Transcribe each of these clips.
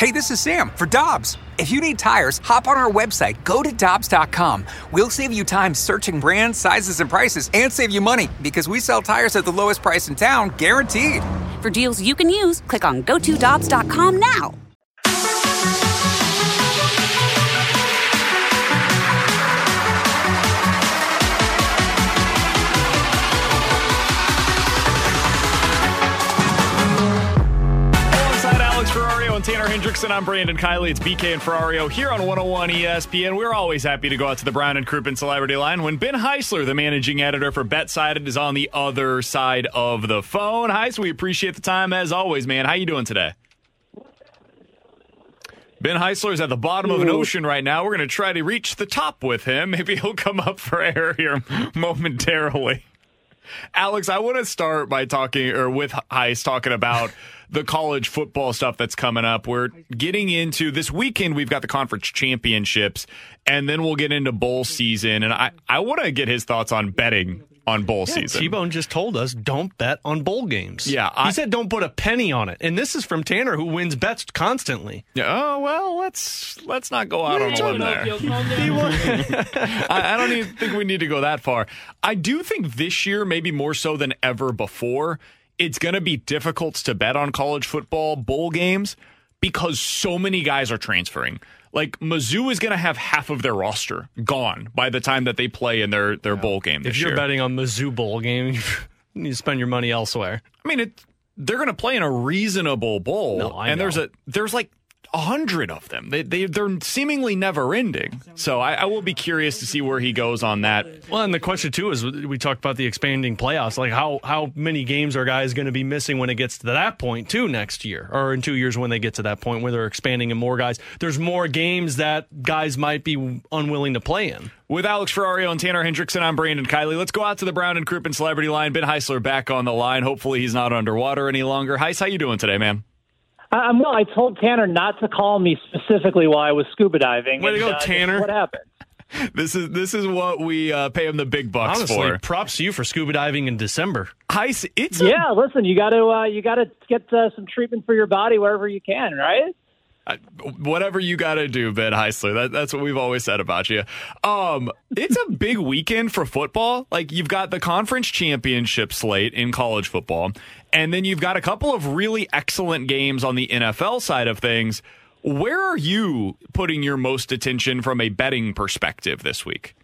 Hey, this is Sam for Dobbs. If you need tires, hop on our website, go to Dobbs.com. We'll save you time searching brands, sizes, and prices, and save you money because we sell tires at the lowest price in town, guaranteed. For deals you can use, click on go to GoToDobbs.com now. Tanner Hendrickson, I'm Brandon Kiley. It's BK and Ferrario here on 101 ESPN. We're always happy to go out to the Brown and Crouppen Celebrity Line when Ben Heisler, the managing editor for BetSided, is on the other side of the phone. Heis, we appreciate the time as always, man. How you doing today? Ben Heisler is at the bottom of an ocean right now. We're going to try to reach the top with him. Maybe he'll come up for air here momentarily. Alex, I want to start by talking or with Heis talking about the college football stuff that's coming up. We're getting into this weekend. We've got the conference championships, and then we'll get into bowl season. And I, I want to get his thoughts on betting on bowl season. T-Bone just told us don't bet on bowl games. Yeah, I- he said don't put a penny on it, and this is from Tanner, who wins bets constantly. Yeah, oh well, let's let's not go out on a limb there. I, I don't even think we need to go that far. I do think this year, maybe more so than ever before, it's going to be difficult to bet on college football bowl games because so many guys are transferring. Like Mizzou is going to have half of their roster gone by the time that they play in their their bowl game this If you're year. betting on Mizzou bowl game, you need to spend your money elsewhere. I mean, it, they're going to play in a reasonable bowl, No, I and there's a there's like a hundred of them. They they they're seemingly never ending. So I, I will be curious to see where he goes on that. Well, and the question too is we talked about the expanding playoffs. Like how how many games are guys going to be missing when it gets to that point too next year, or in two years when they get to that point where they're expanding and more guys. There's more games that guys might be unwilling to play in. With Alex Ferrario and Tanner Hendrickson, I'm Brandon Kiley. Let's go out to the Brown and Crouppen Celebrity Line. Ben Heisler back on the line. Hopefully he's not underwater any longer. Heis, how you doing today, man? Um, well, I told Tanner not to call me specifically while I was scuba diving. Way to go, uh, Tanner. What happened? This is this is what we uh, pay him the big bucks Honestly, for. props to you for scuba diving in December. Heis, it's a Yeah, listen, you got to uh, you got to get uh, some treatment for your body wherever you can, right? Whatever you got to do, Ben Heisler. That, that's what we've always said about you. Um, it's a big weekend for football. Like you've got the conference championship slate in college football, and then you've got a couple of really excellent games on the NFL side of things. Where are you putting your most attention from a betting perspective this week?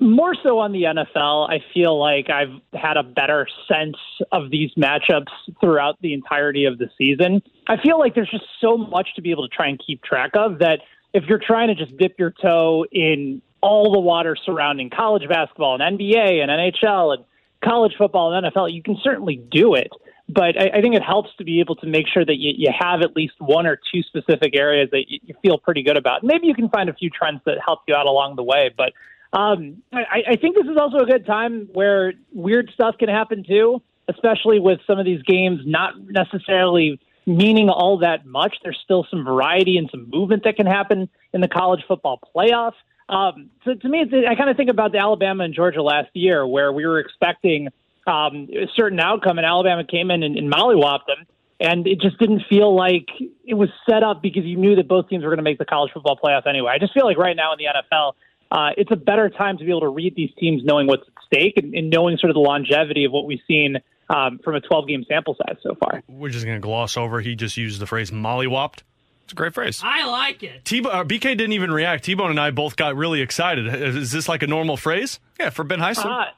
More so on the NFL, I feel like I've had a better sense of these matchups throughout the entirety of the season. I feel like there's just so much to be able to try and keep track of that if you're trying to just dip your toe in all the water surrounding college basketball and NBA and NHL and college football and NFL, you can certainly do it. But I, I think it helps to be able to make sure that you, you have at least one or two specific areas that you, you feel pretty good about. Maybe you can find a few trends that help you out along the way. But um, I, I think this is also a good time where weird stuff can happen too, especially with some of these games not necessarily meaning all that much. There's still some variety and some movement that can happen in the college football playoff. Um, so to me, I kind of think about the Alabama and Georgia last year, where we were expecting um, a certain outcome, and Alabama came in and, and mollywopped them, and it just didn't feel like it was set up because you knew that both teams were going to make the college football playoff anyway. I just feel like right now in the NFL, uh, it's a better time to be able to read these teams knowing what's at stake and, and knowing sort of the longevity of what we've seen um, from a 12 game sample size so far. We're just going to gloss over. He just used the phrase mollywopped. It's a great phrase. I like it. T- uh, BK didn't even react. T Bone and I both got really excited. Is this like a normal phrase? Yeah, for Ben Heisler. Uh,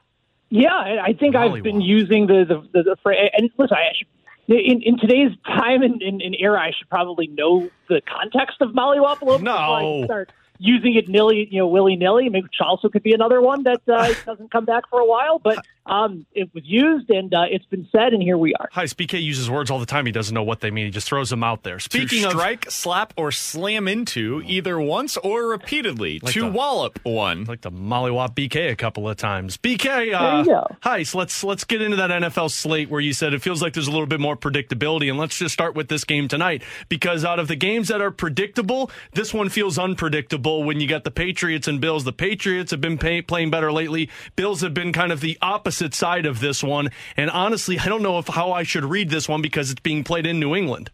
yeah, I I think I've been using the the, the, the phrase. And listen, I should, in, in today's time and in, in era, I should probably know the context of mollywop a little bit before I No. start using it nilly, you know, willy nilly, which also could be another one that uh, doesn't come back for a while. But um, it was used and uh, it's been said, and here we are. Hi, BK uses words all the time. He doesn't know what they mean. He just throws them out there. Speaking to of strike, slap, or slam into either once or repeatedly. Like to the- wallop one. I'd like to mollywop BK a couple of times. BK, uh, you go. hi. So let's let's get into that NFL slate where you said it feels like there's a little bit more predictability, and let's just start with this game tonight because out of the games that are predictable, this one feels unpredictable. When you got the Patriots and Bills, the Patriots have been pay, playing better lately. Bills have been kind of the opposite side of this one, and honestly, I don't know if how I should read this one because it's being played in New England.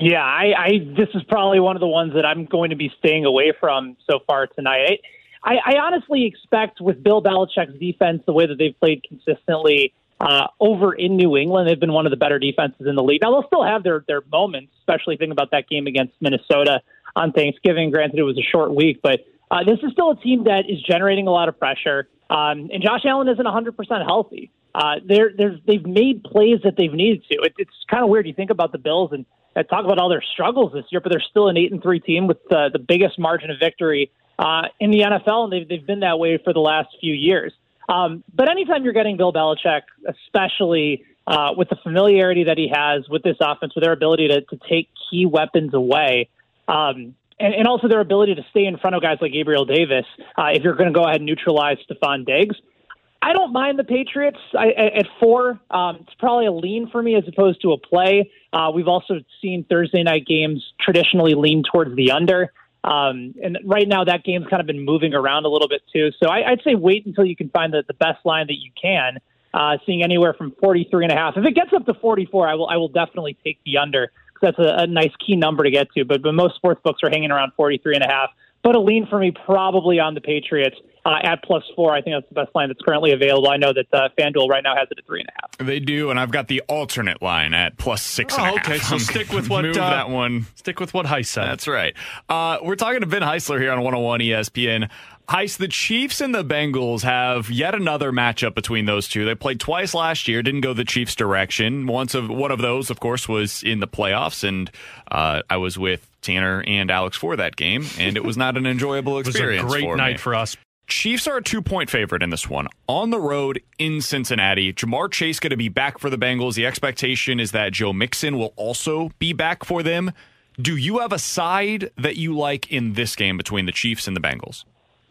Yeah, I, I this is probably one of the ones that I'm going to be staying away from so far tonight. I, I honestly expect with Bill Belichick's defense, the way that they've played consistently uh, over in New England, they've been one of the better defenses in the league. Now they'll still have their their moments, especially thinking about that game against Minnesota on Thanksgiving. Granted, it was a short week, but uh, this is still a team that is generating a lot of pressure. Um, and Josh Allen isn't 100% healthy. Uh, they're, they've made plays that they've needed to. It, it's kind of weird. You think about the Bills and talk about all their struggles this year, but they're still an eight and three team with the biggest margin of victory uh, in the NFL, and they've, they've been that way for the last few years. Um, but anytime you're getting Bill Belichick, especially uh, with the familiarity that he has with this offense, with their ability to, to take key weapons away, um, and, and also their ability to stay in front of guys like Gabriel Davis, uh, if you're going to go ahead and neutralize Stefon Diggs, I don't mind the Patriots I, at four. Um, it's probably a lean for me as opposed to a play. Uh, we've also seen Thursday night games traditionally lean towards the under. Um, and right now, that game's kind of been moving around a little bit too. So I, would say wait until you can find the, the best line that you can. Uh, seeing anywhere from 43 and a half. If it gets up to 44, I will I will definitely take the under that's a, a nice key number to get to. But but most sports books are hanging around 43 and a half but a lean for me probably on the Patriots uh, at plus four. I think that's the best line that's currently available. I know that uh, FanDuel right now has it at three and a half. They do, and I've got the alternate line at plus six oh, Okay, so stick with what Move uh, that one. Stick with what Heis said. That's right. Uh, we're talking to Ben Heisler here on 101 ESPN. Heis, the Chiefs and the Bengals have yet another matchup between those two. They played twice last year, didn't go the Chiefs' direction. Once of one of those, of course, was in the playoffs, and uh, I was with Tanner and Alex for that game, and it was not an enjoyable experience. it was a great for night me. for us. Chiefs are a two point favorite in this one. On the road in Cincinnati, Ja'Marr Chase going to be back for the Bengals. The expectation is that Joe Mixon will also be back for them. Do you have a side that you like in this game between the Chiefs and the Bengals?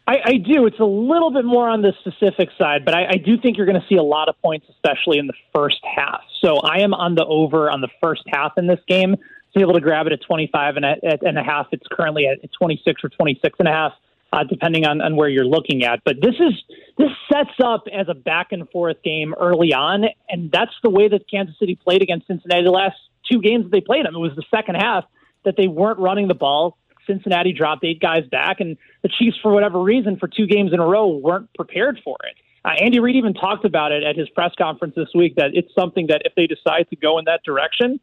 I, I do. It's a little bit more on the specific side, but I, I do think you're going to see a lot of points, especially in the first half. So I am on the over on the first half in this game To be able to grab it at 25 and a, and a half. It's currently at 26 or 26 and a half, uh, depending on, on where you're looking at. But this is this sets up as a back and forth game early on, and that's the way that Kansas City played against Cincinnati the last two games that they played them. It was the second half that they weren't running the ball. Cincinnati dropped eight guys back, and the Chiefs, for whatever reason, for two games in a row, weren't prepared for it. Uh, Andy Reid even talked about it at his press conference this week that it's something that if they decide to go in that direction,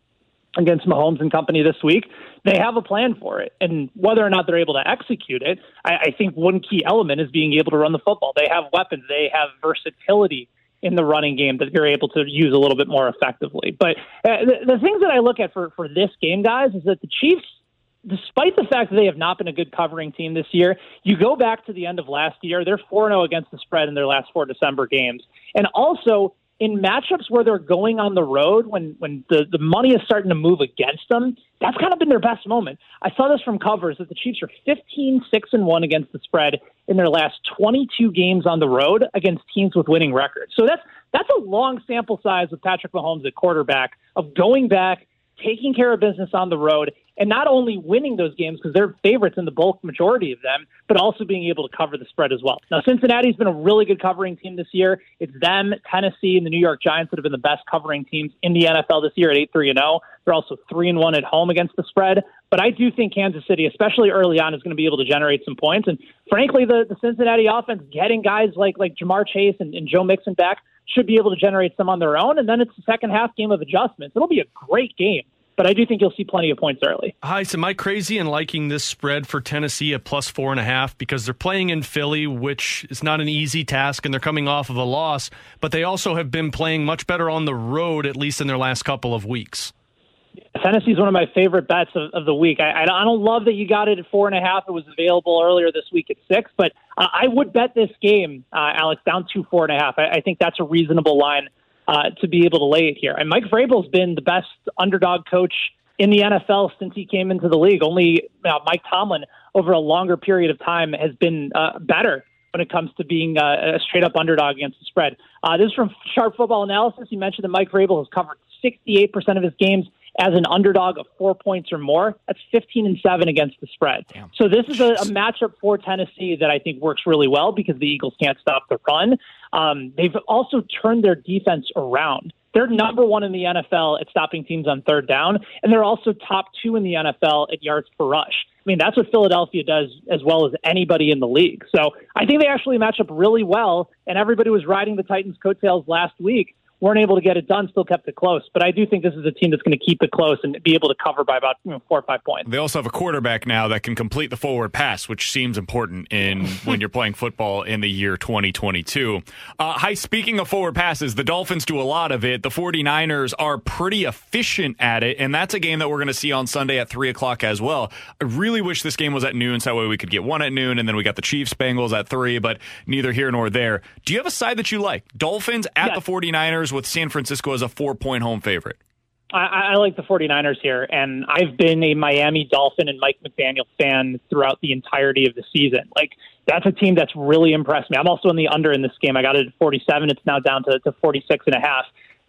against Mahomes and company this week, they have a plan for it. And whether or not they're able to execute it, I, I think one key element is being able to run the football. They have weapons, they have versatility in the running game that you're able to use a little bit more effectively. But uh, the, the things that I look at for, for this game, guys, is that the Chiefs despite the fact that they have not been a good covering team this year, you go back to the end of last year, they're 4 0 against the spread in their last four December games. And also, in matchups where they're going on the road, when when the, the money is starting to move against them, that's kind of been their best moment. I saw this from covers that the Chiefs are 15 6 and 1 against the spread in their last 22 games on the road against teams with winning records. So that's that's a long sample size with Patrick Mahomes at quarterback of going back, taking care of business on the road, and not only winning those games because they're favorites in the bulk majority of them, but also being able to cover the spread as well. Now, Cincinnati's been a really good covering team this year. It's them, Tennessee, and the New York Giants that have been the best covering teams in the NFL this year at 8 3 and 0. They're also 3 and 1 at home against the spread. But I do think Kansas City, especially early on, is going to be able to generate some points. And frankly, the, the Cincinnati offense getting guys like, like Ja'Marr Chase and, and Joe Mixon back should be able to generate some on their own. And then it's the second half game of adjustments. It'll be a great game but I do think you'll see plenty of points early. Hi, so am I crazy in liking this spread for Tennessee at plus four and a half because they're playing in Philly, which is not an easy task, and they're coming off of a loss, but they also have been playing much better on the road, at least in their last couple of weeks. Tennessee is one of my favorite bets of, of the week. I, I, don't love that you got it at four and a half. It was available earlier this week at six, but I would bet this game, uh, Alex, down to four and a half. I, I think that's a reasonable line uh, to be able to lay it here. And Mike Vrabel's been the best underdog coach in the NFL since he came into the league. Only uh, Mike Tomlin, over a longer period of time, has been uh, better when it comes to being uh, a straight up underdog against the spread. Uh, this is from Sharp Football Analysis. He mentioned that Mike Vrabel has covered 68% of his games as an underdog of four points or more. That's 15 and 7 against the spread. Damn. So this is a, a, matchup for Tennessee that I think works really well because the Eagles can't stop the run. Um, they've also turned their defense around. They're number one in the NFL at stopping teams on third down, and they're also top two in the NFL at yards per rush. I mean, that's what Philadelphia does as well as anybody in the league. So I think they actually match up really well, and everybody was riding the Titans' coattails last week weren't able to get it done, still kept it close. But I do think this is a team that's going to keep it close and be able to cover by about you know, four or five points. They also have a quarterback now that can complete the forward pass, which seems important in when you're playing football in the year 2022. Uh, hi, speaking of forward passes, the Dolphins do a lot of it. The 49ers are pretty efficient at it, and that's a game that we're going to see on Sunday at 3 o'clock as well. I really wish this game was at noon so that way we could get one at noon, and then we got the Chiefs Bengals at 3, but neither here nor there. Do you have a side that you like? Dolphins at yes. the 49ers with San Francisco as a four point home favorite. I, I like the 49ers here, and I've been a Miami Dolphin and Mike McDaniel fan throughout the entirety of the season. Like, that's a team that's really impressed me. I'm also in the under in this game. I got it at 47. It's now down to, to 46 and a half.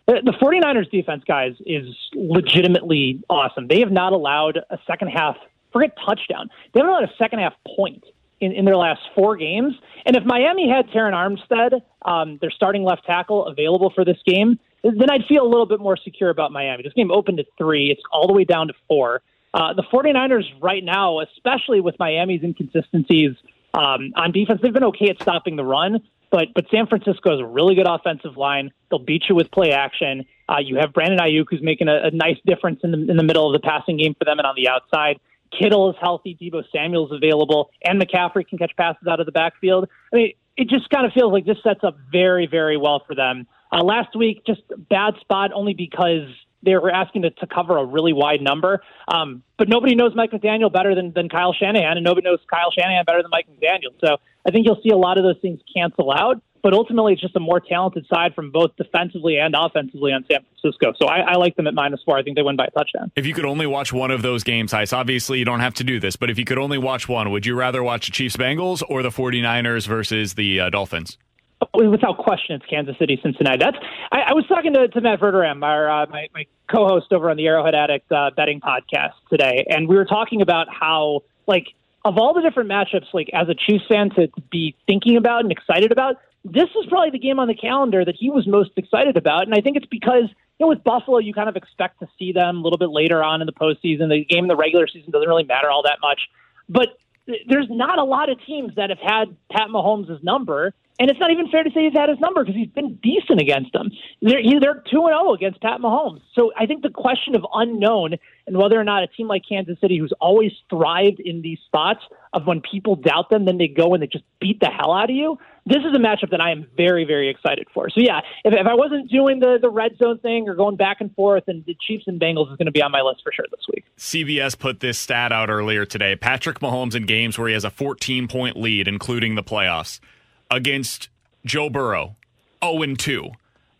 The 49ers defense, guys, is legitimately awesome. They have not allowed a second half, forget touchdown, they haven't allowed a second half point in, in their last four games. And if Miami had Terron Armstead, um, their starting left tackle, available for this game, then I'd feel a little bit more secure about Miami. This game opened at three. It's all the way down to four. Uh, the 49ers right now, especially with Miami's inconsistencies um, on defense, they've been okay at stopping the run. But but San Francisco has a really good offensive line. They'll beat you with play action. Uh, you have Brandon Aiyuk, who's making a, a nice difference in the in the middle of the passing game for them and on the outside. Kittle is healthy, Deebo Samuel's available, and McCaffrey can catch passes out of the backfield. I mean, it just kind of feels like this sets up very, very well for them. Uh, last week, just bad spot only because they were asking to, to cover a really wide number. Um, but nobody knows Mike McDaniel better than, than Kyle Shanahan, and nobody knows Kyle Shanahan better than Mike McDaniel. So I think you'll see a lot of those things cancel out but ultimately it's just a more talented side from both defensively and offensively on San Francisco. So I, I, like them at minus four. I think they win by a touchdown. If you could only watch one of those games, Heis, obviously you don't have to do this, but if you could only watch one, would you rather watch the Chiefs Bengals or the 49ers versus the uh, Dolphins? Without question, it's Kansas City, Cincinnati. That's. I, I was talking to, to Matt Verderame, our uh, my, my co-host over on the Arrowhead Addict uh, betting podcast today, and we were talking about how like of all the different matchups, like as a Chiefs fan to be thinking about and excited about, this is probably the game on the calendar that he was most excited about. And I think it's because, you know, with Buffalo, you kind of expect to see them a little bit later on in the postseason. The game in the regular season doesn't really matter all that much. But there's not a lot of teams that have had Pat Mahomes' number. And it's not even fair to say he's had his number because he's been decent against them. They're, they're 2 0 against Pat Mahomes. So I think the question of unknown and whether or not a team like Kansas City, who's always thrived in these spots of when people doubt them, then they go and they just beat the hell out of you. This is a matchup that I am very, very excited for. So yeah, if, if I wasn't doing the, the red zone thing or going back and forth, and the Chiefs and Bengals is going to be on my list for sure this week. CBS put this stat out earlier today. Patrick Mahomes in games where he has a 14 point lead, including the playoffs against Joe Burrow, 0 2.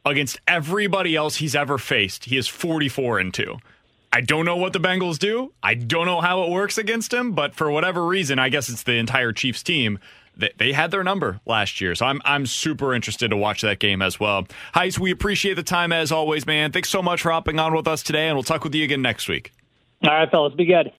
Against everybody else he's ever faced, he is 44 and 2. I don't know what the Bengals do. I don't know how it works against him, but for whatever reason, I guess it's the entire Chiefs team. They, they had their number last year, so I'm I'm super interested to watch that game as well. Heis, we appreciate the time as always, man. Thanks so much for hopping on with us today, and we'll talk with you again next week. All right, fellas, be good.